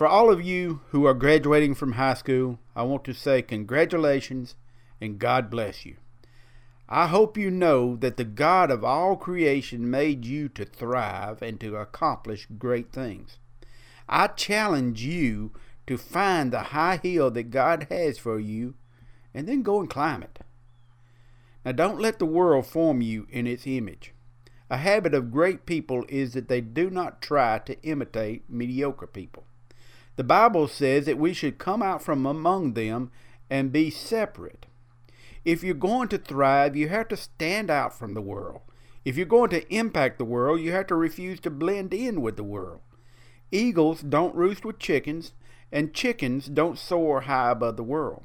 For all of you who are graduating from high school, I want to say congratulations and God bless you. I hope you know that the God of all creation made you to thrive and to accomplish great things. I challenge you to find the high hill that God has for you and then go and climb it. Now, don't let the world form you in its image. A habit of great people is that they do not try to imitate mediocre people. The Bible says that we should come out from among them and be separate. If you're going to thrive, you have to stand out from the world. If you're going to impact the world, you have to refuse to blend in with the world. Eagles don't roost with chickens, and chickens don't soar high above the world.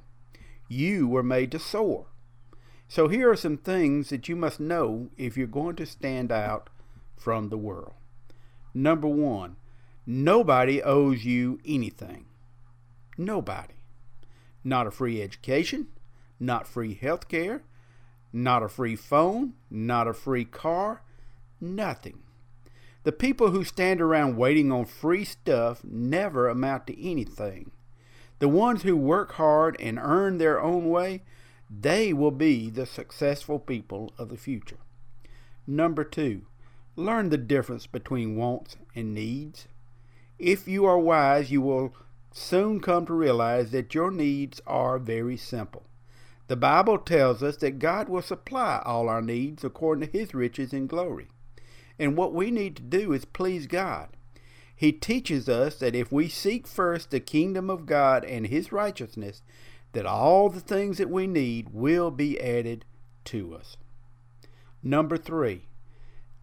You were made to soar. So here are some things that you must know if you're going to stand out from the world. Number one, nobody owes you anything. Nobody. Not a free education, not free health care, not a free phone, not a free car, nothing. The people who stand around waiting on free stuff never amount to anything. The ones who work hard and earn their own way, they will be the successful people of the future. Number two, learn the difference between wants and needs. If you are wise, you will soon come to realize that your needs are very simple. The Bible tells us that God will supply all our needs according to his riches and glory. And what we need to do is please God. He teaches us that if we seek first the kingdom of God and his righteousness, that all the things that we need will be added to us. Number three,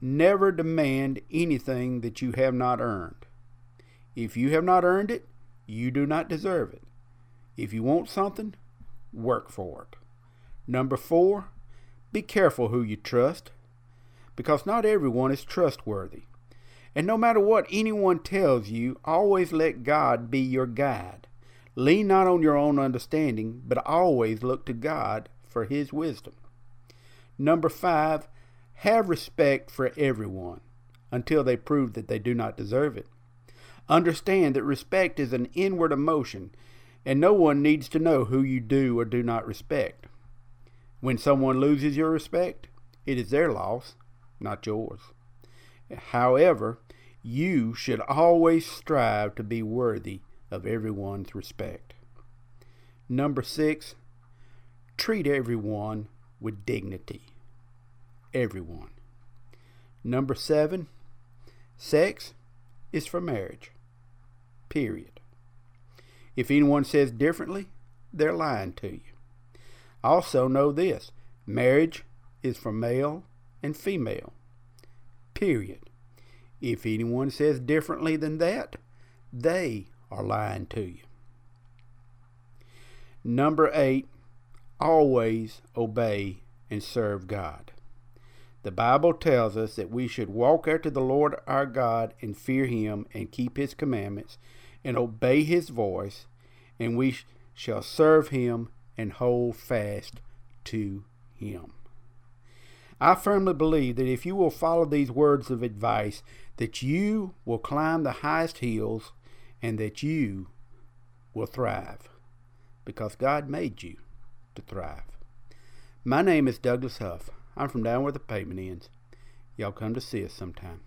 never demand anything that you have not earned. If you have not earned it, you do not deserve it. If you want something, work for it. Number four, be careful who you trust, because not everyone is trustworthy. And no matter what anyone tells you, always let God be your guide. Lean not on your own understanding, but always look to God for His wisdom. Number five, have respect for everyone until they prove that they do not deserve it. Understand that respect is an inward emotion, and no one needs to know who you do or do not respect. When someone loses your respect, it is their loss, not yours. However, you should always strive to be worthy of everyone's respect. Number six, treat everyone with dignity. Everyone. Number seven, sex is for marriage. Period. If anyone says differently, they're lying to you. Also, know this marriage is for male and female. Period. If anyone says differently than that, they are lying to you. Number eight, always obey and serve God. The Bible tells us that we should walk after the Lord our God and fear him and keep his commandments and obey his voice, and we shall serve him and hold fast to him. I firmly believe that if you will follow these words of advice, that you will climb the highest hills and that you will thrive because God made you to thrive. My name is Douglas Huff. I'm from down where the pavement ends. Y'all come to see us sometime.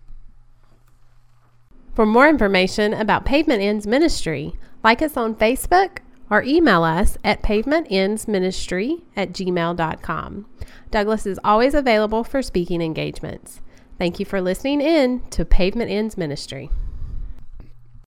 For more information about Pavement Ends Ministry, like us on Facebook or email us at pavementendsministry at gmail.com. Douglas is always available for speaking engagements. Thank you for listening in to Pavement Ends Ministry.